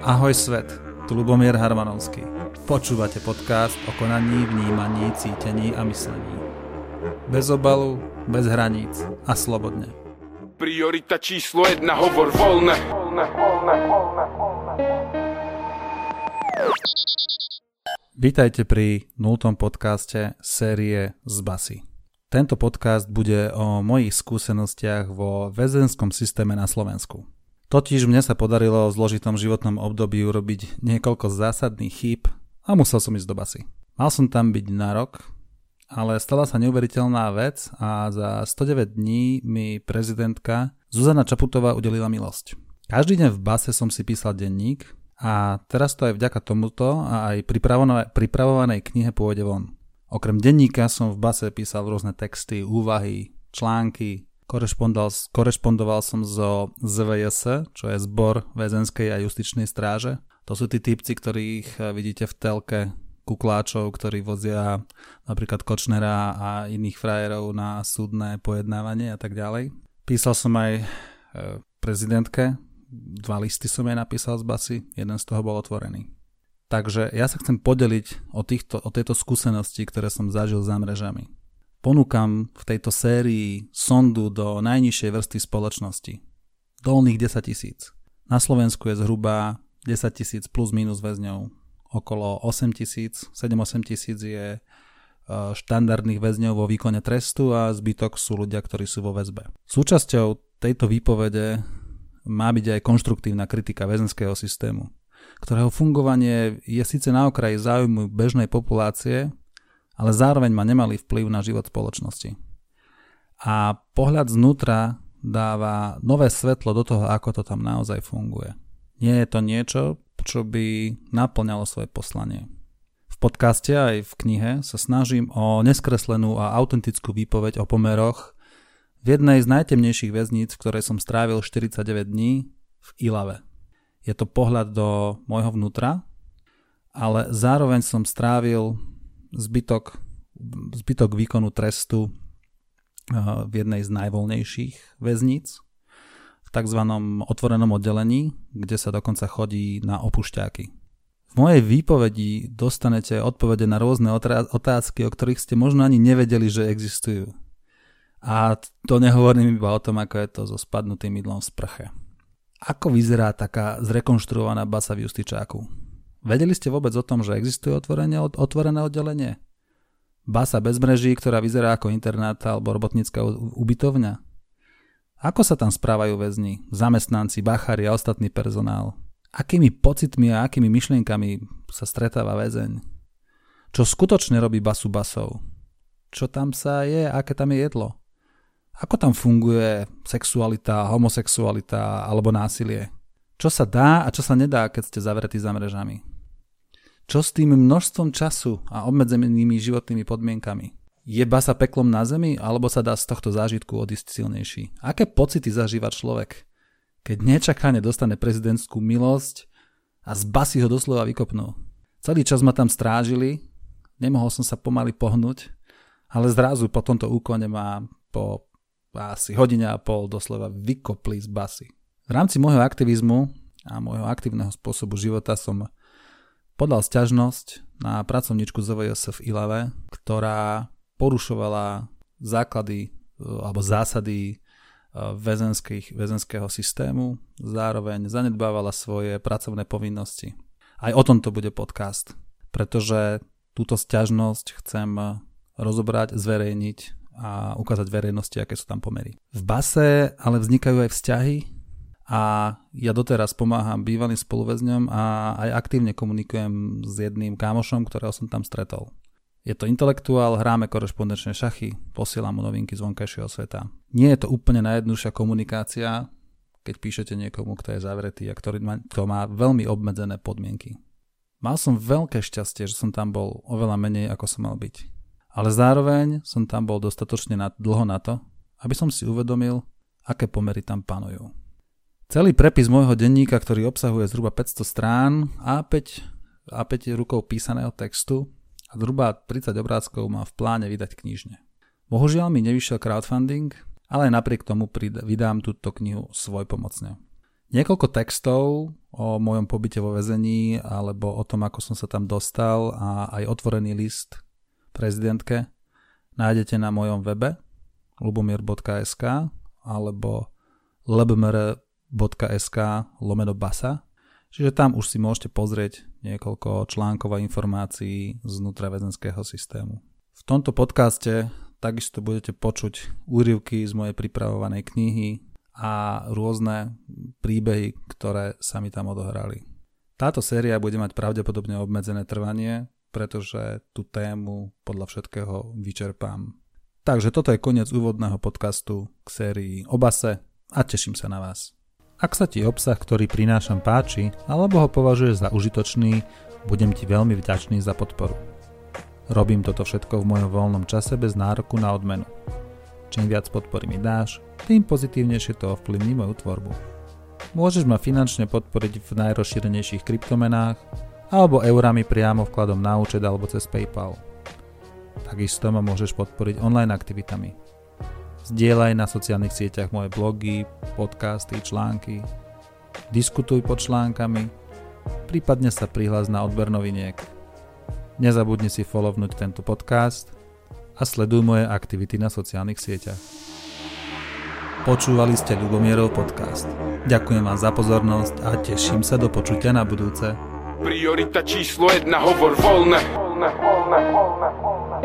Ahoj svet, tu Lubomír Harmanovský. Počúvate podcast o konaní, vnímaní, cítení a myslení. Bez obalu, bez hraníc a slobodne. Priorita číslo jedna, hovor voľne. Vítajte pri nultom podcaste série z Basy. Tento podcast bude o mojich skúsenostiach vo väzenskom systéme na Slovensku. Totiž mne sa podarilo v zložitom životnom období urobiť niekoľko zásadných chýb a musel som ísť do basy. Mal som tam byť na rok, ale stala sa neuveriteľná vec a za 109 dní mi prezidentka Zuzana Čaputová udelila milosť. Každý deň v base som si písal denník a teraz to aj vďaka tomuto a aj pripravovanej knihe pôjde von. Okrem denníka som v base písal rôzne texty, úvahy, články, Korešpondoval, som zo ZVS, čo je zbor väzenskej a justičnej stráže. To sú tí typci, ktorých eh, vidíte v telke kukláčov, ktorí vozia napríklad Kočnera a iných frajerov na súdne pojednávanie a tak ďalej. Písal som aj eh, prezidentke, dva listy som jej napísal z basy, jeden z toho bol otvorený. Takže ja sa chcem podeliť o, týchto, o tejto skúsenosti, ktoré som zažil za mrežami ponúkam v tejto sérii sondu do najnižšej vrsty spoločnosti. Dolných 10 tisíc. Na Slovensku je zhruba 10 tisíc plus minus väzňov. Okolo 8 tisíc, 7-8 tisíc je e, štandardných väzňov vo výkone trestu a zbytok sú ľudia, ktorí sú vo väzbe. Súčasťou tejto výpovede má byť aj konštruktívna kritika väzenského systému, ktorého fungovanie je síce na okraji záujmu bežnej populácie, ale zároveň ma nemali vplyv na život spoločnosti. A pohľad znútra dáva nové svetlo do toho, ako to tam naozaj funguje. Nie je to niečo, čo by naplňalo svoje poslanie. V podcaste aj v knihe sa snažím o neskreslenú a autentickú výpoveď o pomeroch v jednej z najtemnejších väzníc, v ktorej som strávil 49 dní v Ilave. Je to pohľad do môjho vnútra, ale zároveň som strávil zbytok, zbytok výkonu trestu eh, v jednej z najvoľnejších väzníc v tzv. otvorenom oddelení, kde sa dokonca chodí na opušťáky. V mojej výpovedi dostanete odpovede na rôzne otázky, o ktorých ste možno ani nevedeli, že existujú. A to nehovorím iba o tom, ako je to so spadnutým mydlom v sprche. Ako vyzerá taká zrekonštruovaná basa v Justičáku? Vedeli ste vôbec o tom, že existuje otvorené, otvorené oddelenie? Basa bez mreží, ktorá vyzerá ako internát alebo robotnícka ubytovňa? Ako sa tam správajú väzni, zamestnanci, bachári a ostatný personál? Akými pocitmi a akými myšlienkami sa stretáva väzeň? Čo skutočne robí basu basov? Čo tam sa je, aké tam je jedlo? Ako tam funguje sexualita, homosexualita alebo násilie? Čo sa dá a čo sa nedá, keď ste zavretí za mrežami? Čo s tým množstvom času a obmedzenými životnými podmienkami? Je basa peklom na zemi, alebo sa dá z tohto zážitku odísť silnejší? Aké pocity zažíva človek, keď nečakane dostane prezidentskú milosť a z basy ho doslova vykopnú? Celý čas ma tam strážili, nemohol som sa pomaly pohnúť, ale zrazu po tomto úkone ma po asi hodine a pol doslova vykopli z basy. V rámci môjho aktivizmu a môjho aktívneho spôsobu života som podal sťažnosť na pracovničku ZVS v Ilave, ktorá porušovala základy e, alebo zásady e, väzenského systému, zároveň zanedbávala svoje pracovné povinnosti. Aj o tomto bude podcast, pretože túto sťažnosť chcem rozobrať, zverejniť a ukázať verejnosti, aké sú tam pomery. V base ale vznikajú aj vzťahy, a ja doteraz pomáham bývalým spoluväzňom a aj aktívne komunikujem s jedným kámošom, ktorého som tam stretol. Je to intelektuál, hráme korešpondenčné šachy, posielam mu novinky z vonkajšieho sveta. Nie je to úplne najjednúšia komunikácia, keď píšete niekomu, kto je zavretý a ktorý má, kto má veľmi obmedzené podmienky. Mal som veľké šťastie, že som tam bol oveľa menej, ako som mal byť. Ale zároveň som tam bol dostatočne na, dlho na to, aby som si uvedomil, aké pomery tam panujú. Celý prepis môjho denníka, ktorý obsahuje zhruba 500 strán A5, A5 rukou písaného textu a zhruba 30 obrázkov má v pláne vydať knižne. Bohužiaľ mi nevyšiel crowdfunding ale napriek tomu vydám túto knihu svoj pomocne. Niekoľko textov o mojom pobyte vo väzení alebo o tom, ako som sa tam dostal a aj otvorený list prezidentke nájdete na mojom webe lubomir.sk alebo lebmr.sk lomeno basa. Čiže tam už si môžete pozrieť niekoľko článkov a informácií znútra väzenského systému. V tomto podcaste takisto budete počuť úrivky z mojej pripravovanej knihy a rôzne príbehy, ktoré sa mi tam odohrali. Táto séria bude mať pravdepodobne obmedzené trvanie, pretože tú tému podľa všetkého vyčerpám. Takže toto je koniec úvodného podcastu k sérii Obase a teším sa na vás. Ak sa ti obsah, ktorý prinášam páči, alebo ho považuješ za užitočný, budem ti veľmi vďačný za podporu. Robím toto všetko v mojom voľnom čase bez nároku na odmenu. Čím viac podpory mi dáš, tým pozitívnejšie to ovplyvní moju tvorbu. Môžeš ma finančne podporiť v najrozšírenejších kryptomenách alebo eurami priamo vkladom na účet alebo cez PayPal. Takisto ma môžeš podporiť online aktivitami. Zdieľaj na sociálnych sieťach moje blogy, podcasty, články. Diskutuj pod článkami, prípadne sa prihlás na odber noviniek. Nezabudni si follownúť tento podcast a sleduj moje aktivity na sociálnych sieťach. Počúvali ste Ľubomierov podcast. Ďakujem vám za pozornosť a teším sa do počutia na budúce. Priorita číslo jedna, hovor voľne. voľne, voľne, voľne, voľne.